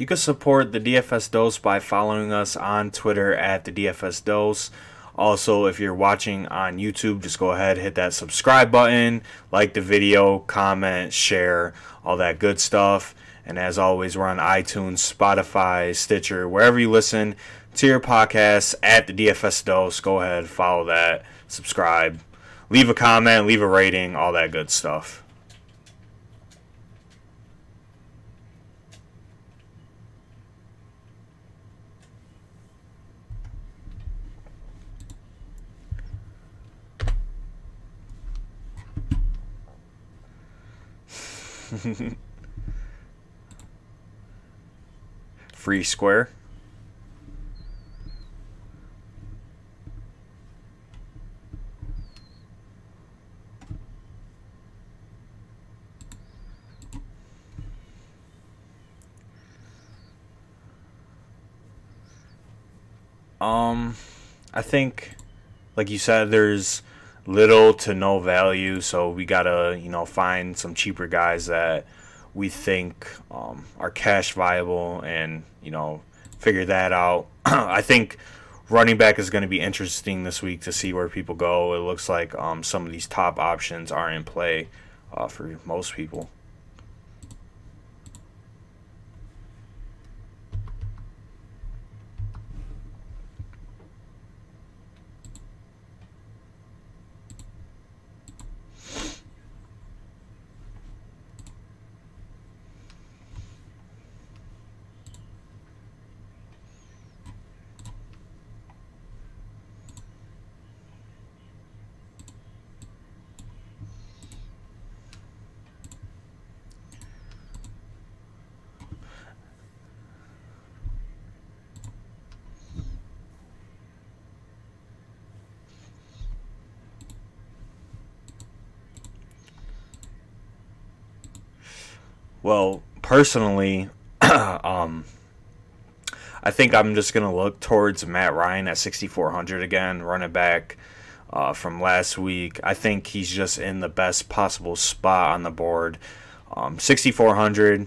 You can support the DFS Dose by following us on Twitter at the DFS Dose. Also, if you're watching on YouTube, just go ahead, hit that subscribe button, like the video, comment, share, all that good stuff. And as always, we're on iTunes, Spotify, Stitcher, wherever you listen to your podcast at the DFS Dose. Go ahead, follow that, subscribe, leave a comment, leave a rating, all that good stuff. Free square. Um, I think, like you said, there's little to no value. So we gotta, you know, find some cheaper guys that we think um, are cash viable, and you know, figure that out. I think running back is going to be interesting this week to see where people go. It looks like um, some of these top options are in play uh, for most people. Well, personally, um, I think I'm just gonna look towards Matt Ryan at 6,400 again, running back uh, from last week. I think he's just in the best possible spot on the board. Um, 6,400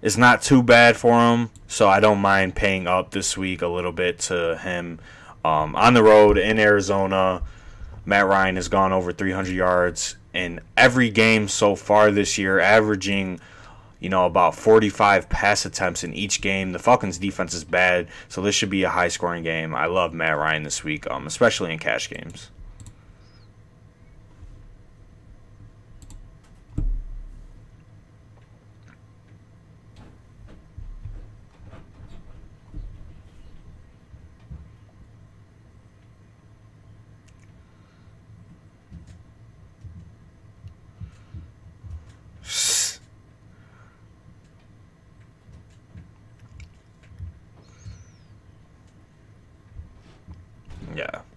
is not too bad for him, so I don't mind paying up this week a little bit to him. Um, on the road in Arizona, Matt Ryan has gone over 300 yards in every game so far this year, averaging you know, about 45 pass attempts in each game. The Falcons' defense is bad, so this should be a high scoring game. I love Matt Ryan this week, um, especially in cash games. Yeah.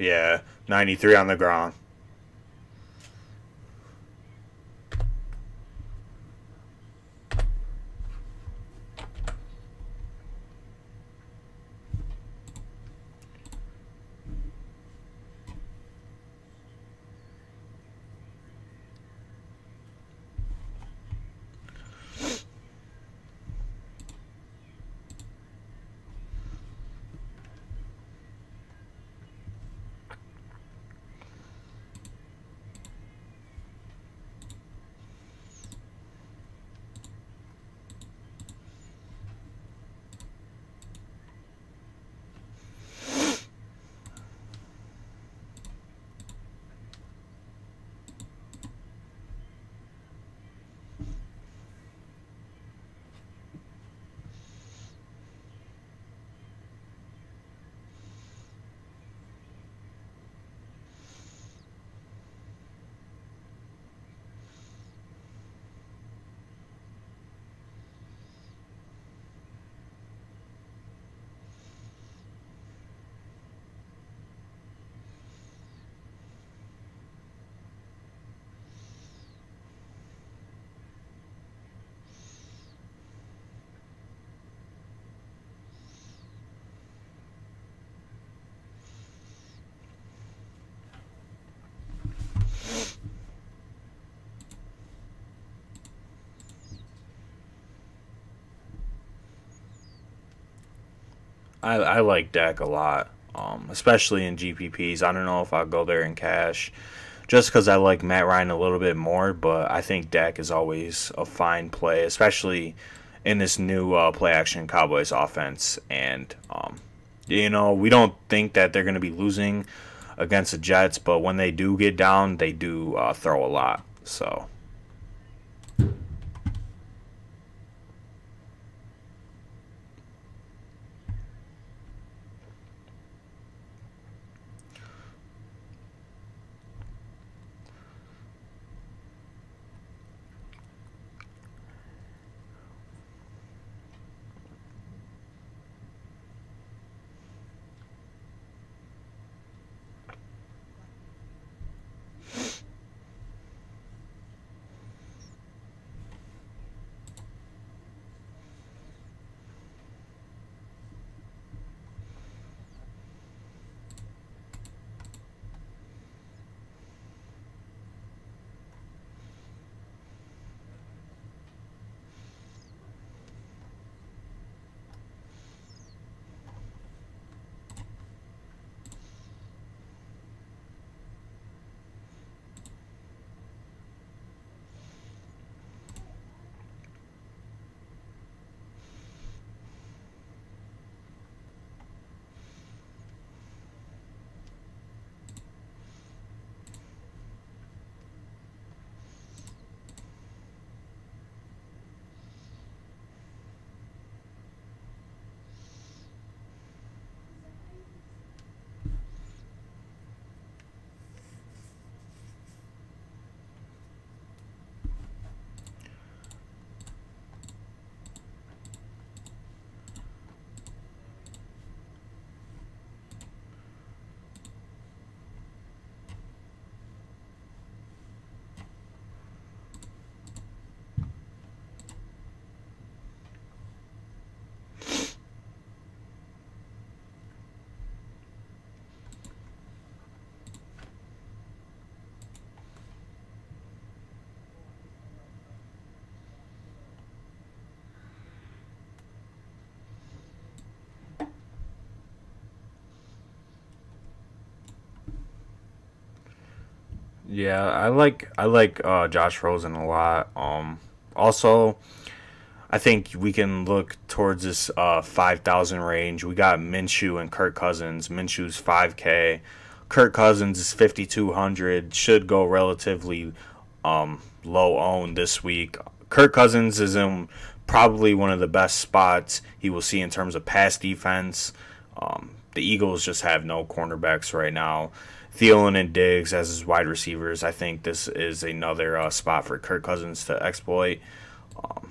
Yeah, 93 on the ground. I, I like Dak a lot, um, especially in GPPs. I don't know if I'll go there in cash just because I like Matt Ryan a little bit more, but I think Dak is always a fine play, especially in this new uh, play action Cowboys offense. And, um, you know, we don't think that they're going to be losing against the Jets, but when they do get down, they do uh, throw a lot. So. Yeah, I like I like uh, Josh Rosen a lot. Um, also, I think we can look towards this uh, five thousand range. We got Minshew and Kirk Cousins. Minshew's five K. Kirk Cousins is fifty two hundred. Should go relatively um, low owned this week. Kirk Cousins is in probably one of the best spots he will see in terms of pass defense. Um, the Eagles just have no cornerbacks right now. Thielen and Diggs as his wide receivers. I think this is another uh, spot for Kirk Cousins to exploit. Um,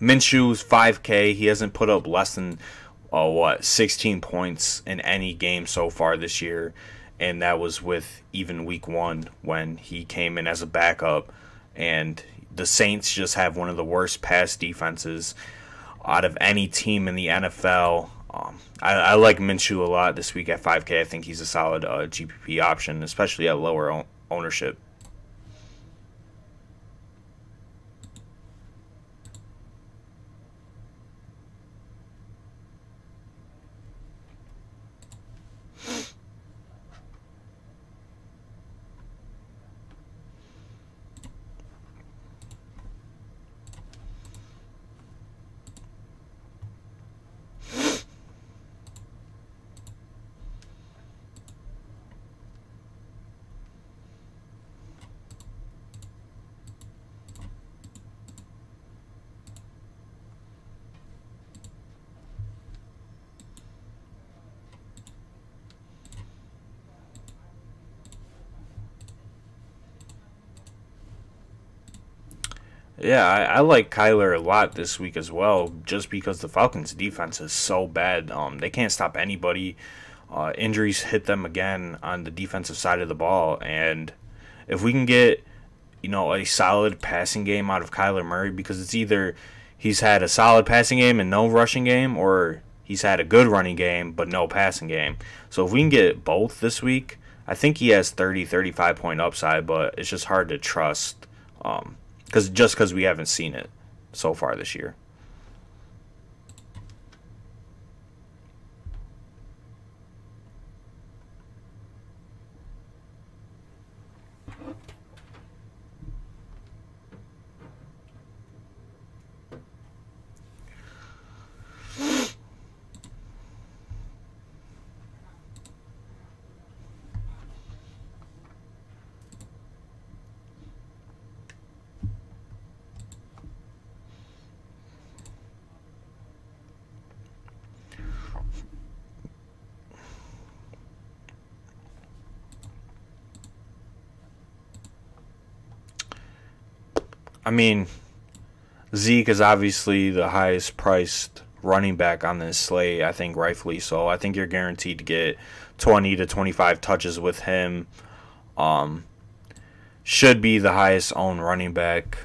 Minshew's 5K. He hasn't put up less than uh, what 16 points in any game so far this year, and that was with even Week One when he came in as a backup. And the Saints just have one of the worst pass defenses out of any team in the NFL. Um, I, I, like Minshew a lot this week at 5K. I think he's a solid uh, GPP option, especially at lower ownership. Yeah, I, I, like Kyler a lot this week as well, just because the Falcons' defense is so bad. Um, they can't stop anybody. Uh, injuries hit them again on the defensive side of the ball, and if we can get, you know, a solid passing game out of Kyler Murray, because it's either he's had a solid passing game and no rushing game, or he's had a good running game but no passing game. So if we can get both this week, I think he has 30, 35 point upside, but it's just hard to trust. Um, because just because we haven't seen it so far this year. Mean, Zeke is obviously the highest priced running back on this slate. I think rightfully so. I think you're guaranteed to get 20 to 25 touches with him. Um, should be the highest owned running back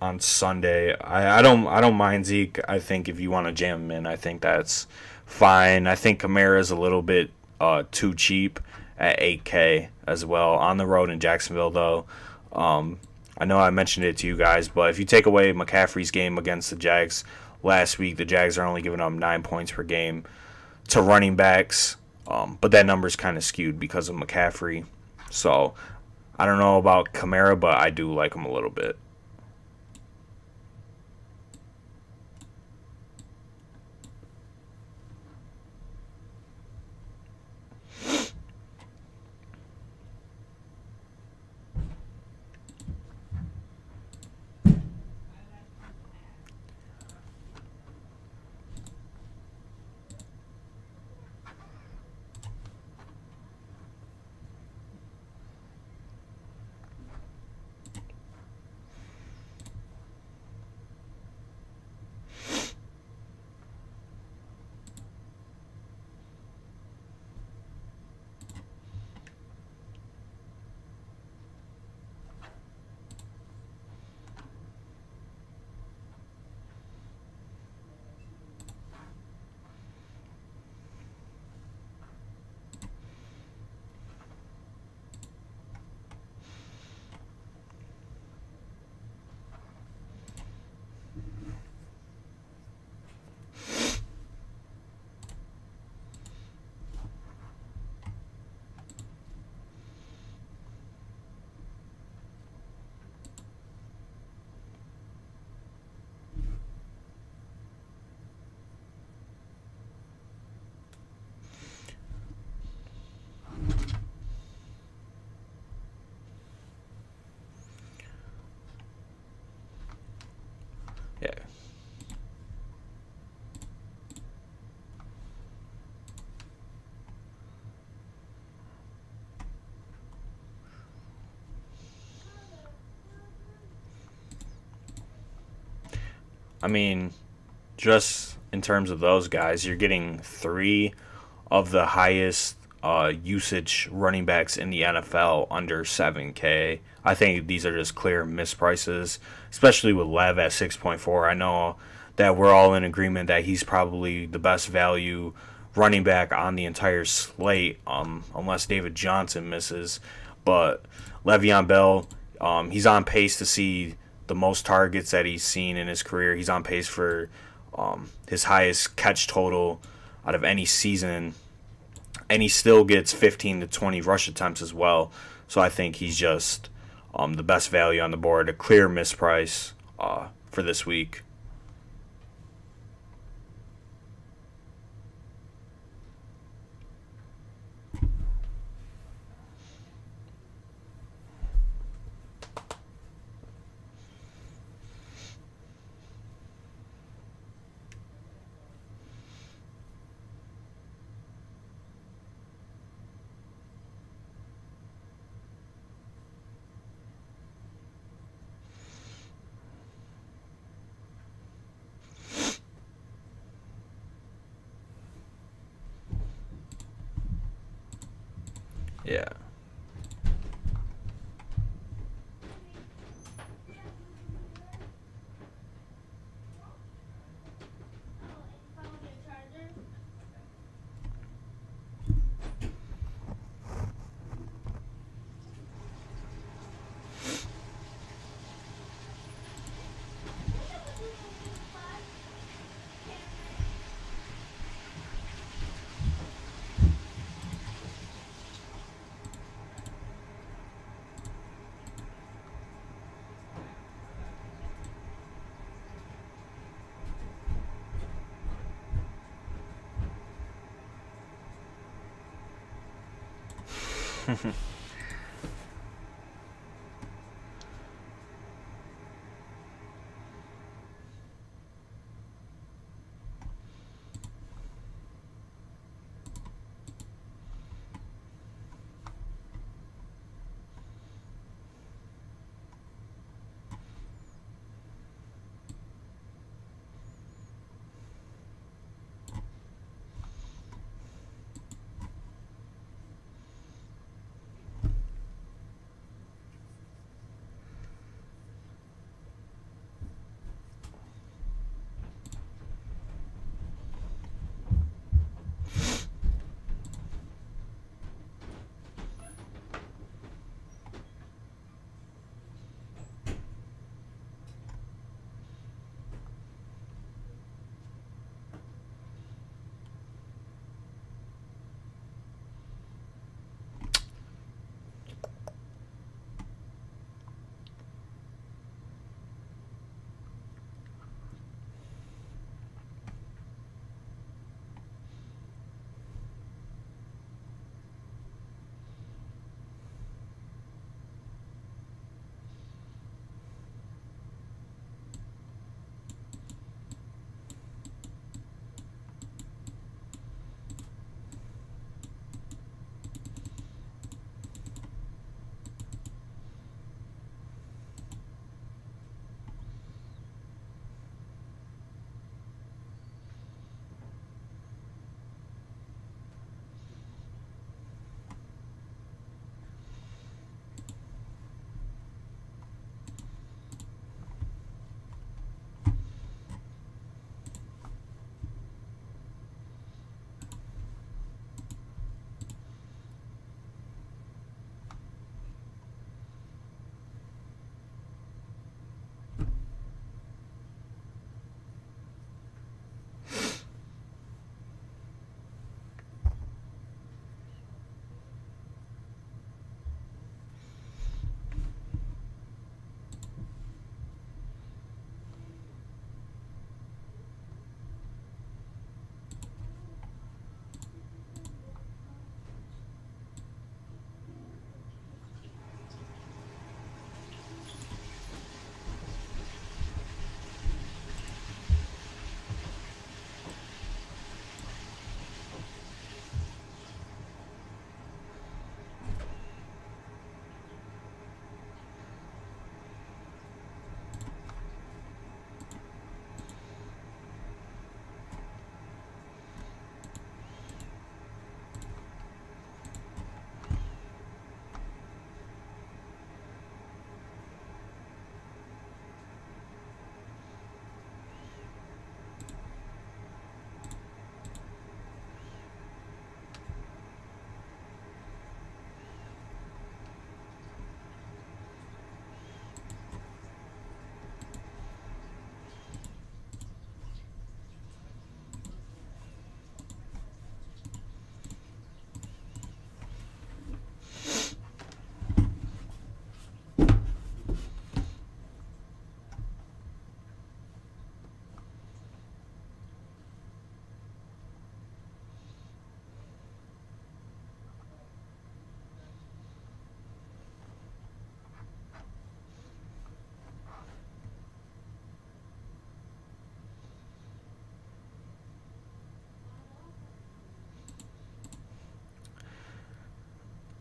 on Sunday. I, I don't I don't mind Zeke. I think if you want to jam him in, I think that's fine. I think Kamara is a little bit uh, too cheap at 8K as well on the road in Jacksonville though. Um, I know I mentioned it to you guys, but if you take away McCaffrey's game against the Jags last week, the Jags are only giving up nine points per game to running backs. Um, but that number's kind of skewed because of McCaffrey. So I don't know about Kamara, but I do like him a little bit. I mean, just in terms of those guys, you're getting three of the highest uh, usage running backs in the NFL under 7K. I think these are just clear misprices, especially with Lev at 6.4. I know that we're all in agreement that he's probably the best value running back on the entire slate, um, unless David Johnson misses. But Le'Veon Bell, um, he's on pace to see the most targets that he's seen in his career. He's on pace for um, his highest catch total out of any season, and he still gets 15 to 20 rush attempts as well. So I think he's just um, the best value on the board, a clear misprice uh, for this week.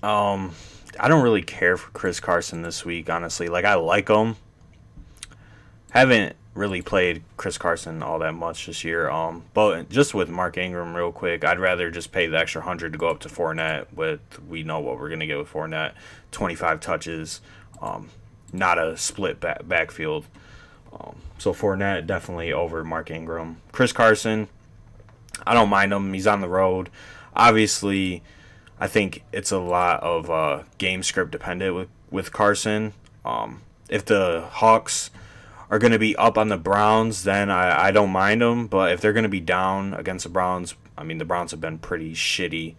Um, I don't really care for Chris Carson this week, honestly. Like I like him. Haven't really played Chris Carson all that much this year. Um, but just with Mark Ingram, real quick, I'd rather just pay the extra hundred to go up to Fournette. With we know what we're gonna get with Fournette, twenty five touches, um, not a split back, backfield. Um, so Fournette definitely over Mark Ingram. Chris Carson, I don't mind him. He's on the road. Obviously, I think it's a lot of uh, game script dependent with with Carson. Um, if the Hawks are going to be up on the Browns, then I, I don't mind them. But if they're going to be down against the Browns, I mean, the Browns have been pretty shitty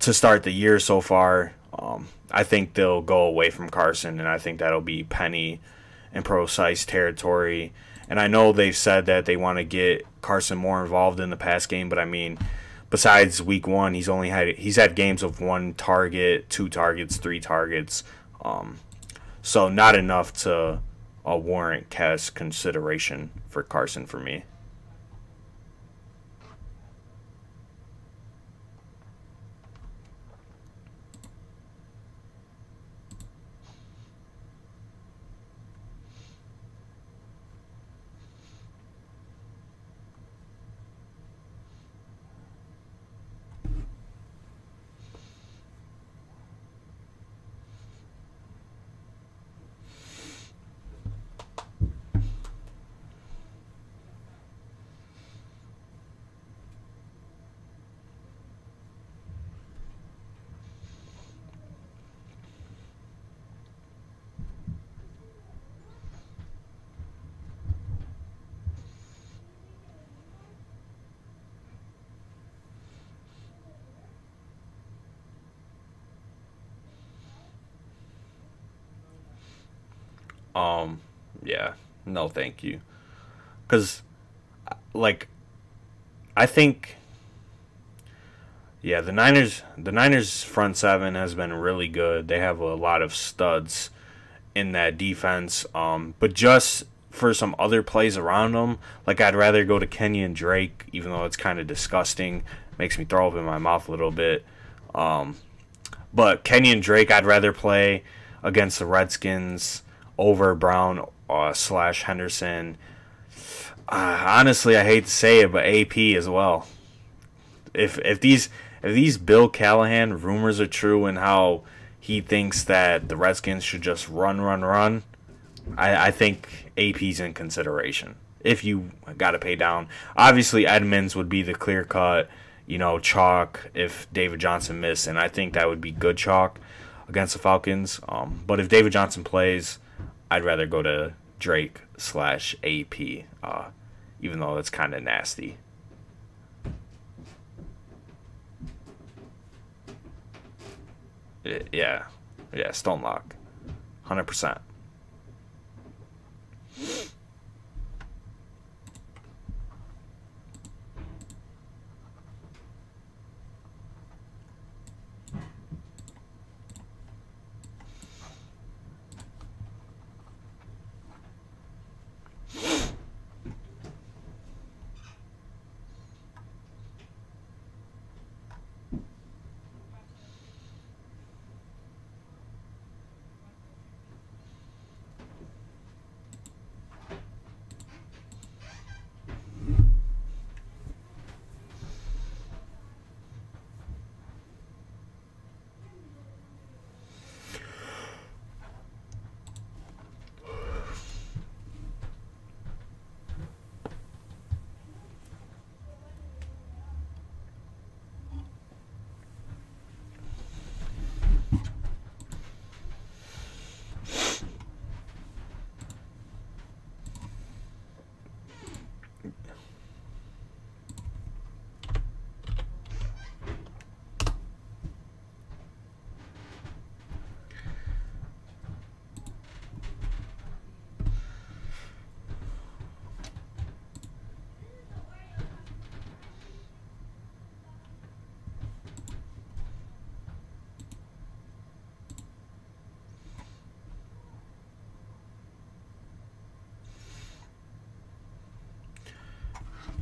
to start the year so far. Um, I think they'll go away from Carson, and I think that'll be Penny and Prosise territory. And I know they've said that they want to get Carson more involved in the pass game, but I mean, besides week one, he's only had he's had games of one target, two targets, three targets. Um, so not enough to a warrant cash consideration for Carson for me. Um, yeah, no, thank you. Because, like, I think, yeah, the Niners, the Niners front seven has been really good. They have a lot of studs in that defense. Um, but just for some other plays around them, like I'd rather go to Kenyan Drake, even though it's kind of disgusting, makes me throw up in my mouth a little bit. Um, but Kenyan Drake, I'd rather play against the Redskins over Brown uh, slash Henderson. Uh, honestly, I hate to say it, but AP as well. If if these if these Bill Callahan rumors are true and how he thinks that the Redskins should just run, run, run, I, I think AP's in consideration. If you got to pay down, obviously Edmonds would be the clear cut, you know, chalk if David Johnson missed, and I think that would be good chalk against the Falcons. Um, but if David Johnson plays, I'd rather go to Drake slash AP, uh, even though that's kind of nasty. Yeah, yeah, Stone Lock, hundred percent.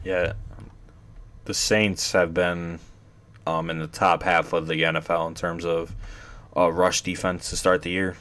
Yeah, the Saints have been um, in the top half of the NFL in terms of uh, rush defense to start the year.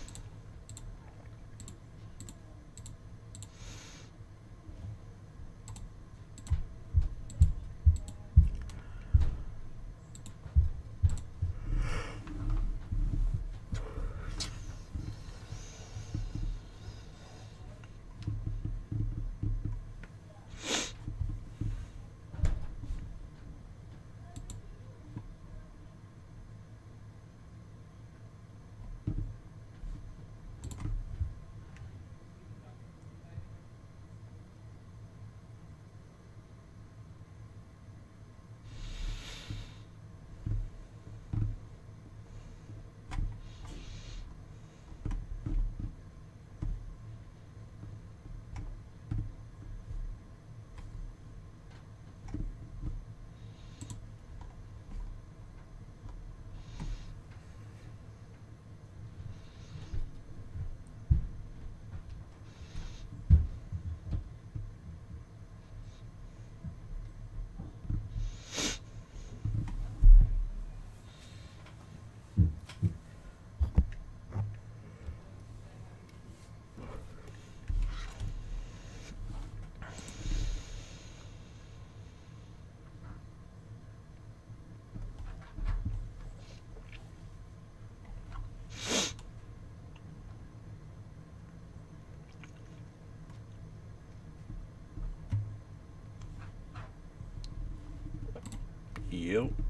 Yep.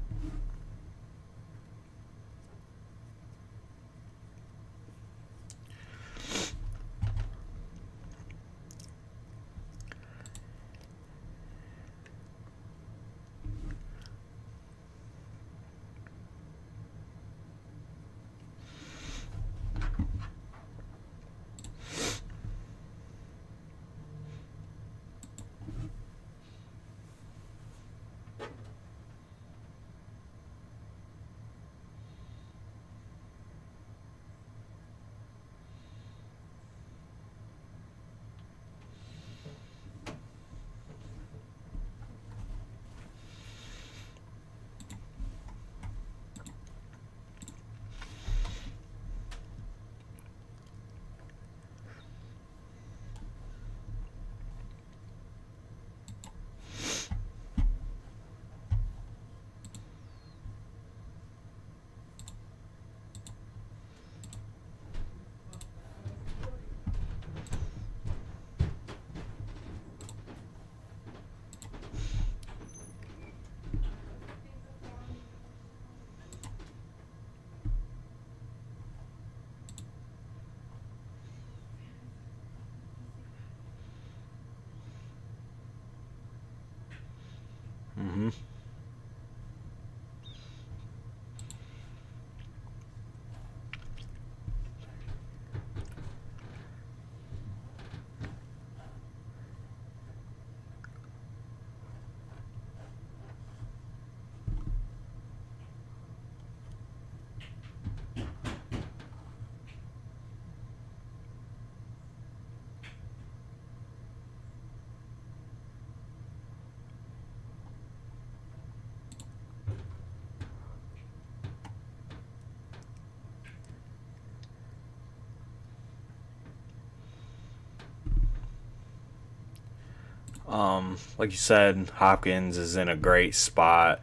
Um, like you said, Hopkins is in a great spot.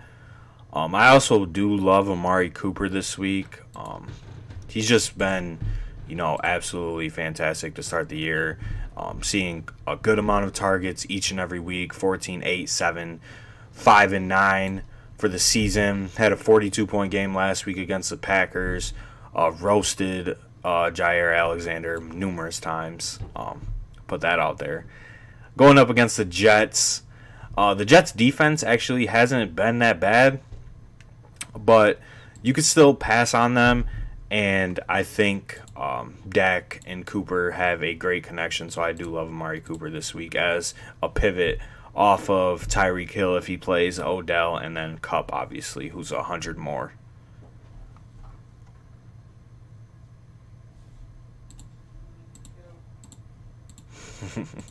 Um, I also do love Amari Cooper this week. Um, he's just been, you know, absolutely fantastic to start the year. Um, seeing a good amount of targets each and every week 14, 8, 7, 5, and 9 for the season. Had a 42 point game last week against the Packers. Uh, roasted uh, Jaire Alexander numerous times. Um, put that out there going up against the Jets. Uh, the Jets defense actually hasn't been that bad, but you could still pass on them. And I think um, Dak and Cooper have a great connection, so I do love Amari Cooper this week as a pivot off of Tyreek Hill if he plays Odell, and then Kupp, obviously, who's a hundred more.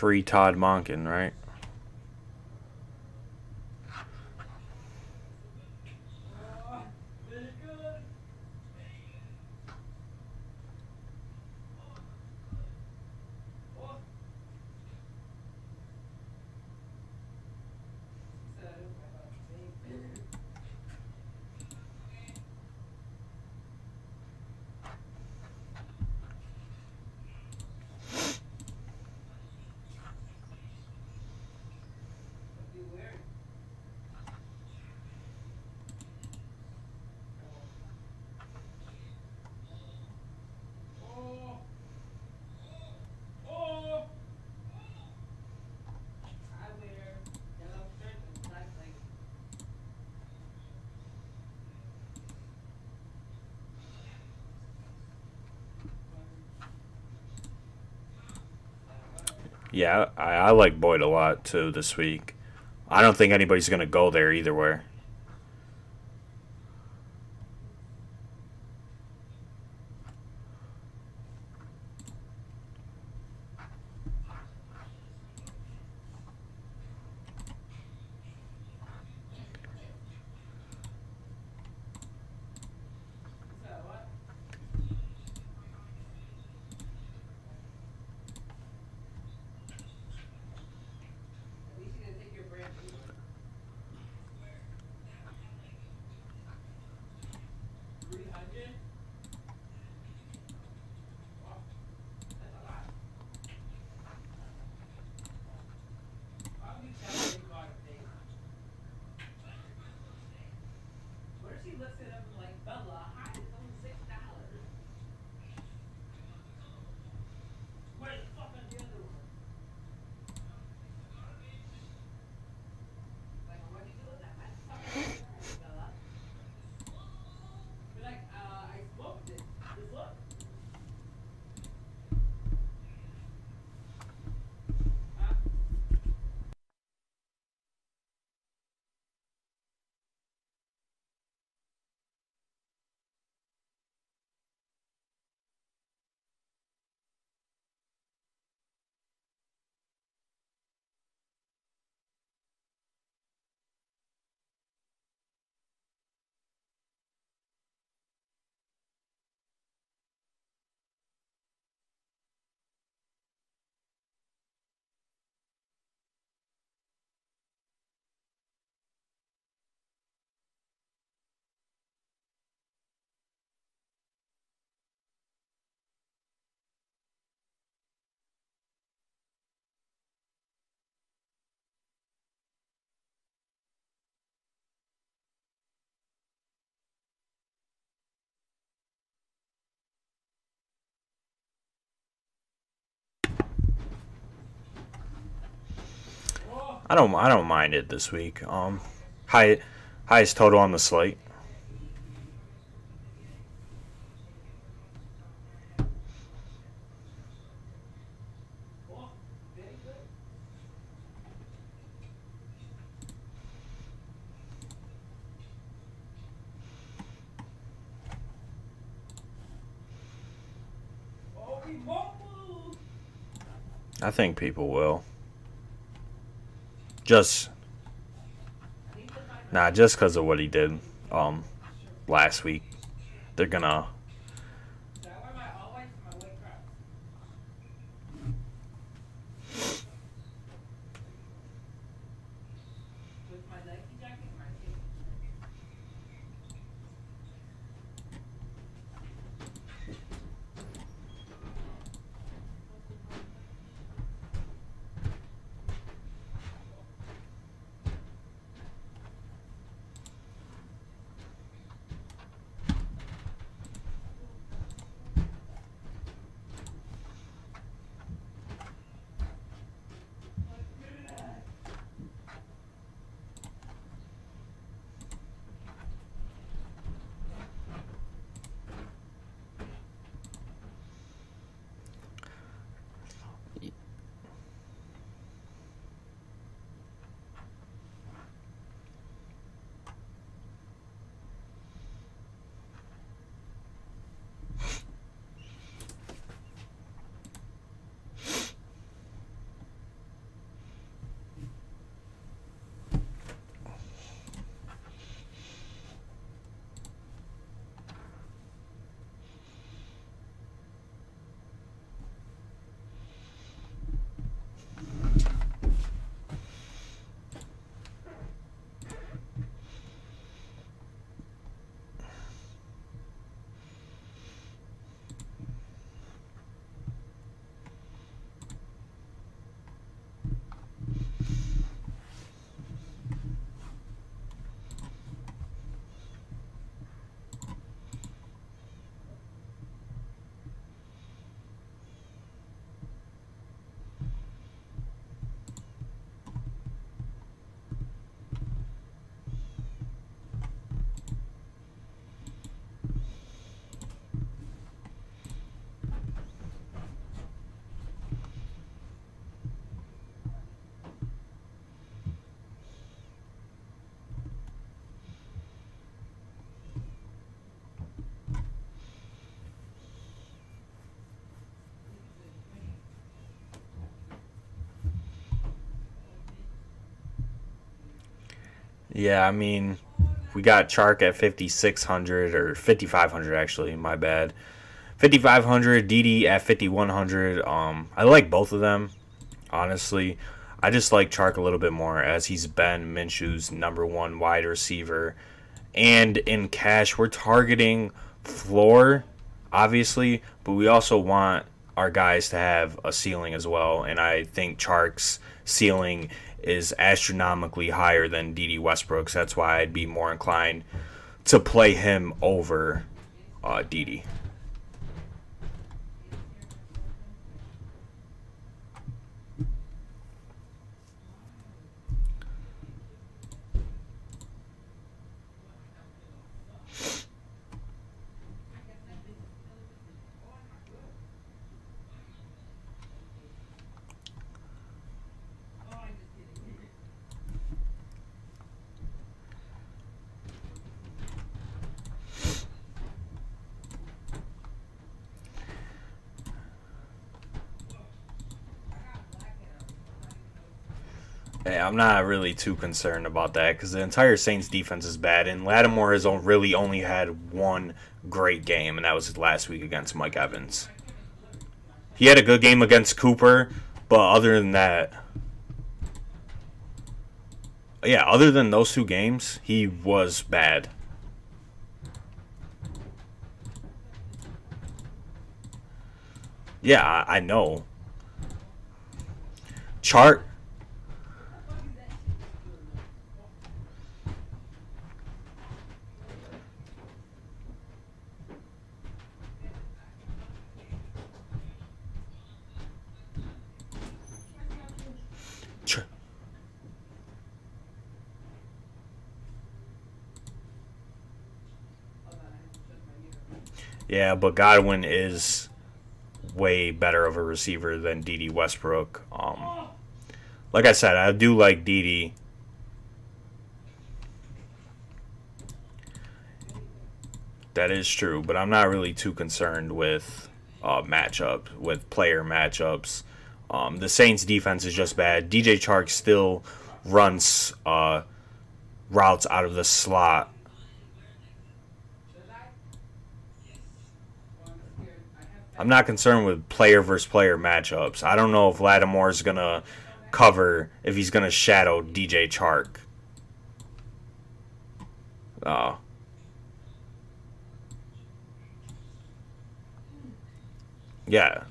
free Todd Monken, right? Yeah, I, I like Boyd a lot too this week. I don't think anybody's going to go there either way. I don't I don't mind it this week. Um, high highest total on the slate. I think people will. Just nah, just because of what he did um last week, they're gonna Yeah, I mean, we got Chark at 5600 or 5500 actually. My bad. 5500, Dede at 5100. Um, I like both of them, honestly. I just like Chark a little bit more as he's been Minshew's number one wide receiver. And in cash, we're targeting floor, obviously, but we also want our guys to have a ceiling as well. And I think Chark's ceiling is astronomically higher than Dede Westbrook's. That's why I'd be more inclined to play him over uh, Dede. I'm not really too concerned about that because the entire Saints defense is bad, and Lattimore has really only had one great game, and that was last week against Mike Evans. He had a good game against Cooper, but other than that, yeah, other than those two games, he was bad. Yeah, I know. Chark Yeah, but Godwin is way better of a receiver than Dede Westbrook. Um, like I said, I do like Dede That is true, but I'm not really too concerned with uh, matchup with player matchups. Um, the Saints defense is just bad. DJ Chark still runs uh, routes out of the slot I'm not concerned with player versus player matchups. I don't know if Lattimore is gonna cover if he's gonna shadow DJ Chark. Uh, yeah.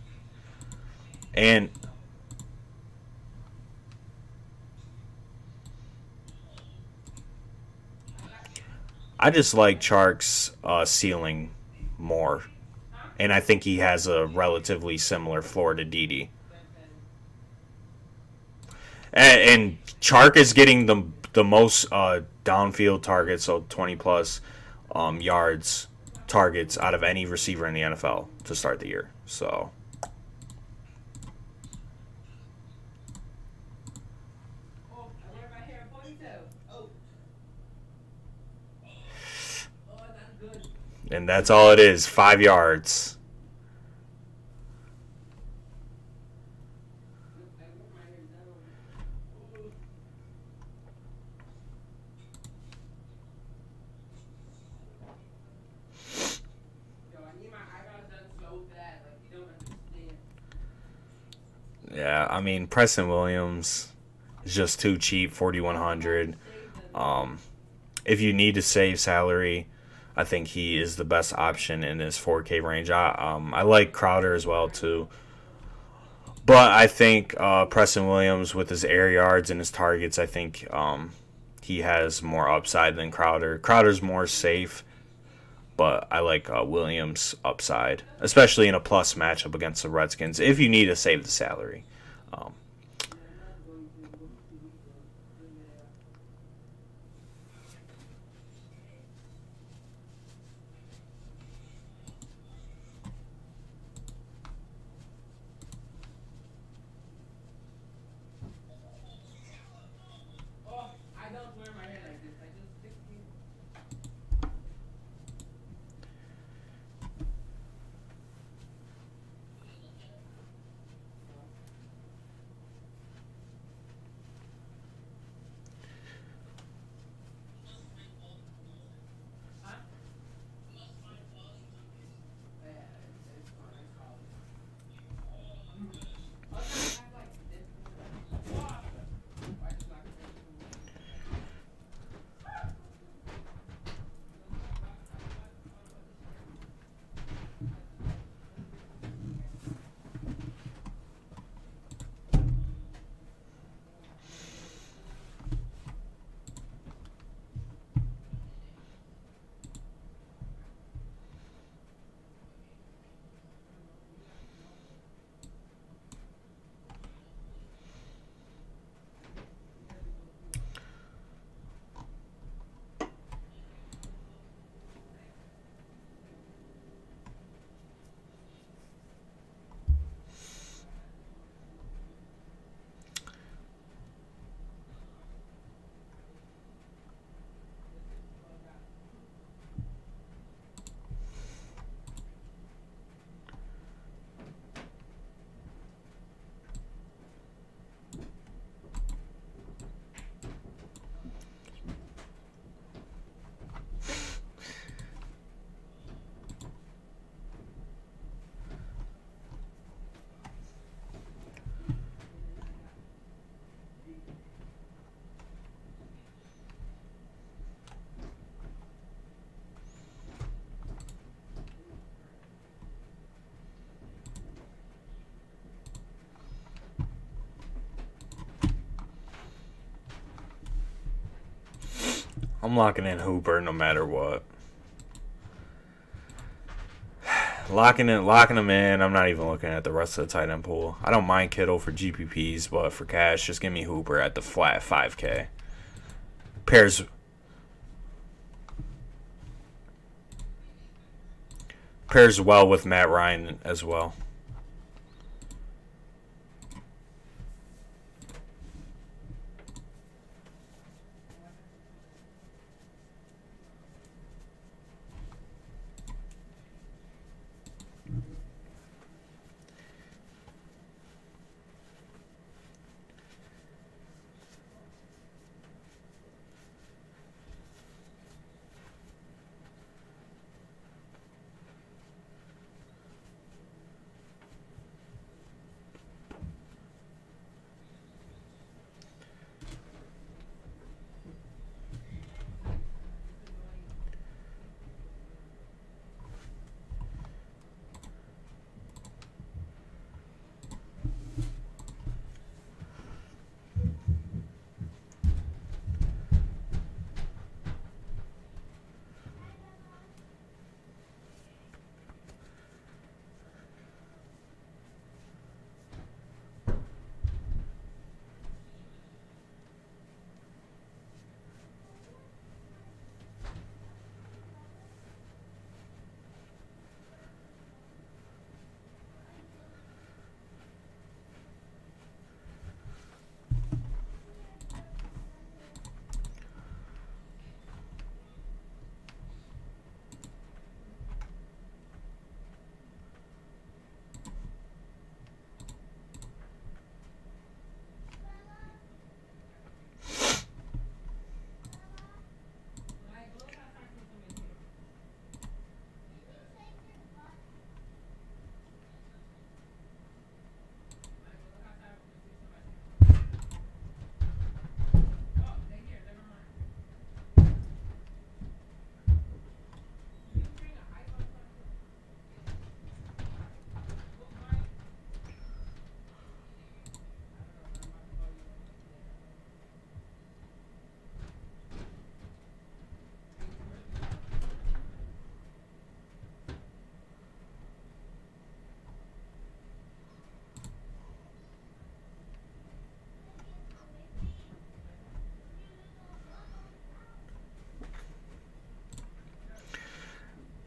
And I just like Chark's uh, ceiling more and I think he has a relatively similar floor to Dede. And, and Chark is getting the the most uh, downfield targets, so 20 plus um, yards targets out of any receiver in the NFL to start the year. So. And that's all it is five yards. Yeah, I mean Preston Williams is just too cheap, forty one hundred. Um, if you need to save salary, I think he is the best option in this 4K range. I um, I like Crowder as well too. But I think uh, Preston Williams with his air yards and his targets, I think um, he has more upside than Crowder. Crowder's more safe, but I like uh, Williams' upside, especially in a plus matchup against the Redskins. If you need to save the salary. Um, I'm locking in Hooper no matter what. locking in, locking them in. I'm not even looking at the rest of the tight end pool. I don't mind Kittle for GPPs, but for cash, just give me Hooper at the flat 5K. Pairs. Pairs well with Matt Ryan as well.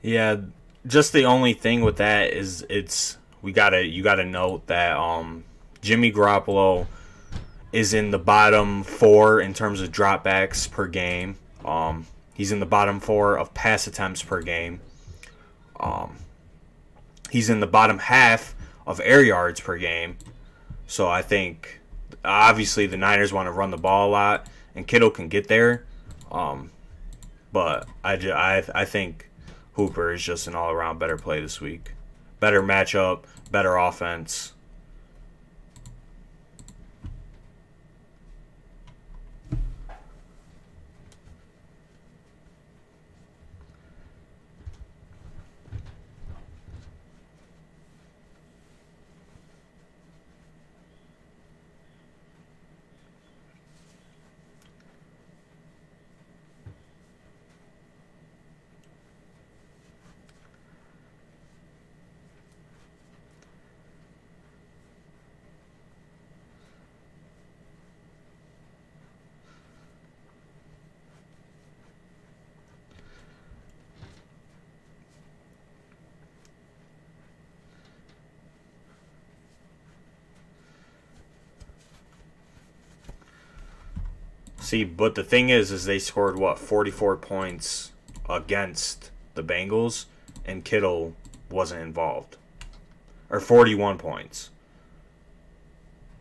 Yeah, just the only thing with that is it's we gotta you gotta note that um Jimmy Garoppolo is in the bottom four in terms of dropbacks per game. Um, he's in the bottom four of pass attempts per game. Um, he's in the bottom half of air yards per game. So I think obviously the Niners want to run the ball a lot, and Kittle can get there. Um, but I, I, I think Hooper is just an all around better play this week. Better matchup, better offense. See, but the thing is, is they scored what 44 points against the Bengals, and Kittle wasn't involved, or 41 points.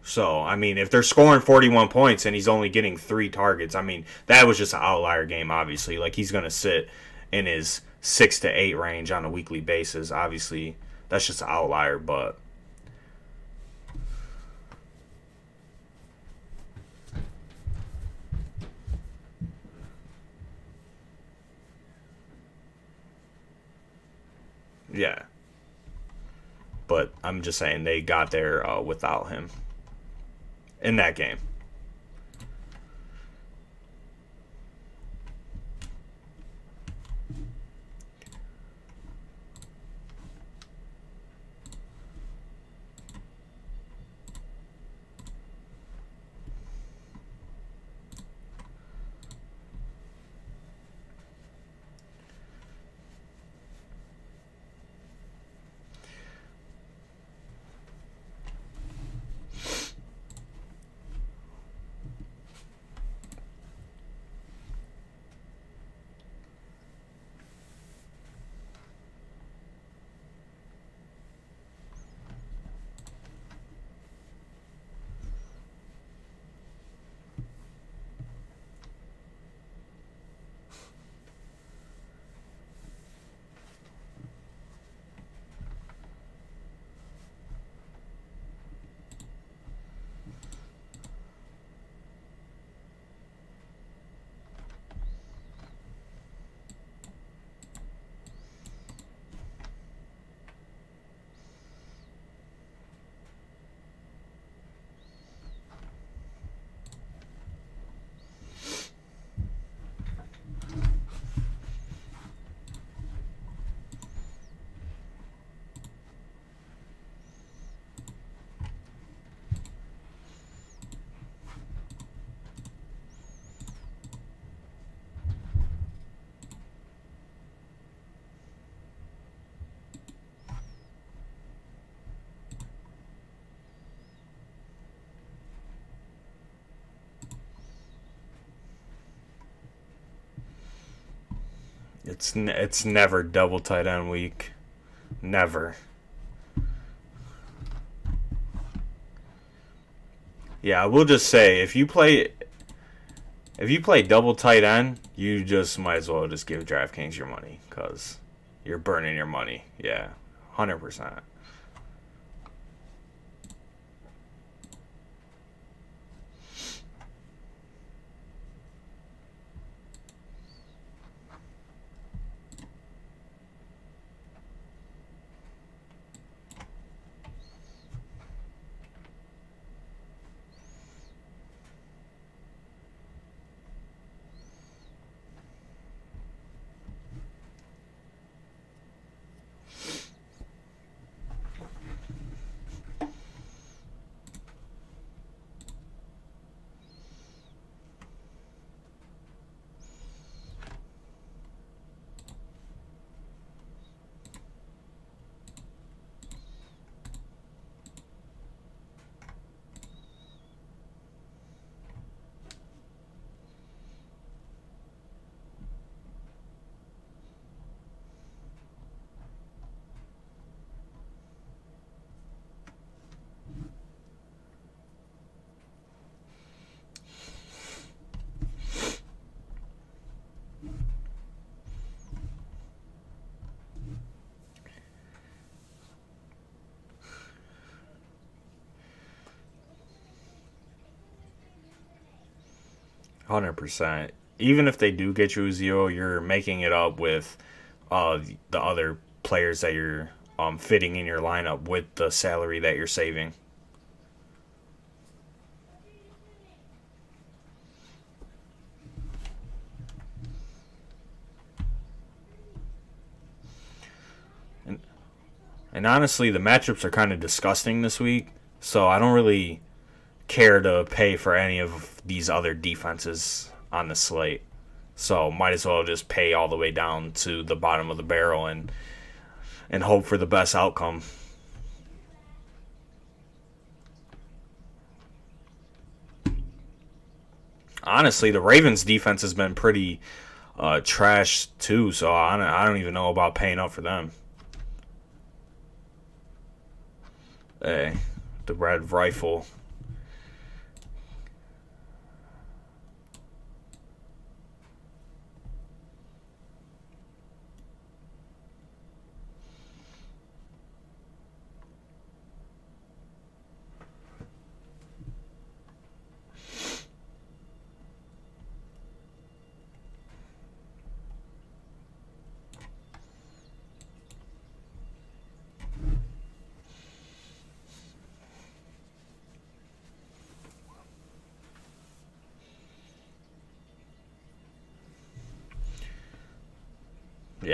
So I mean, if they're scoring 41 points and he's only getting three targets, I mean that was just an outlier game. Obviously, like he's gonna sit in his six to eight range on a weekly basis. Obviously, that's just an outlier, but Yeah. But I'm just saying they got there uh, without him in that game. It's it's never double tight end week. Never. Yeah, I will just say if you play if you play double tight end, you just might as well just give DraftKings your money cuz you're burning your money. Yeah. 100%. Hundred percent. Even if they do get you zero, you're making it up with uh, the other players that you're um, fitting in your lineup with the salary that you're saving. And, and honestly, the matchups are kind of disgusting this week, so I don't really care to pay for any of these other defenses on the slate. So might as well just pay all the way down to the bottom of the barrel and and hope for the best outcome. Honestly, the Ravens defense has been pretty uh, trash too, so I don't, I don't even know about paying up for them. Hey, the red rifle.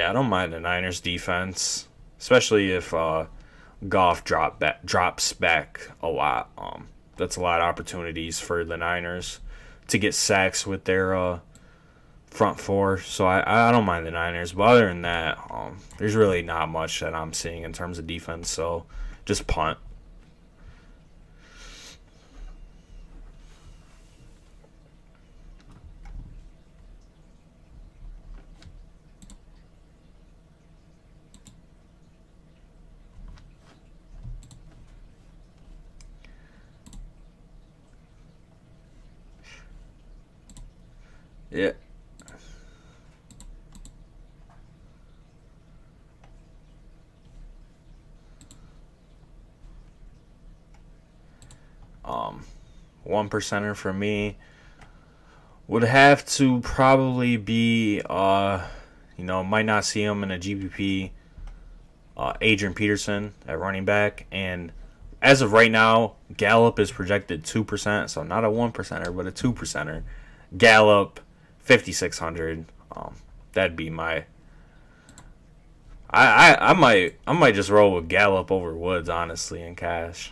I don't mind the Niners defense, especially if uh, Goff drop back, drops back a lot. Um, that's a lot of opportunities for the Niners to get sacks with their uh, front four. So I, I don't mind the Niners. But other than that, um, there's really not much that I'm seeing in terms of defense. So just punt. Yeah. Um, one percenter for me would have to probably be uh, you know, might not see him in a GPP. Uh, Adrian Peterson at running back, and as of right now, Gallup is projected two percent, so not a one percenter, but a two percenter. Gallup 5600 um that'd be my I, I I might I might just roll with Gallup over Woods honestly in cash.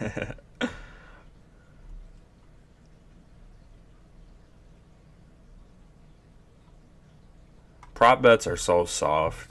Prop bets are so soft.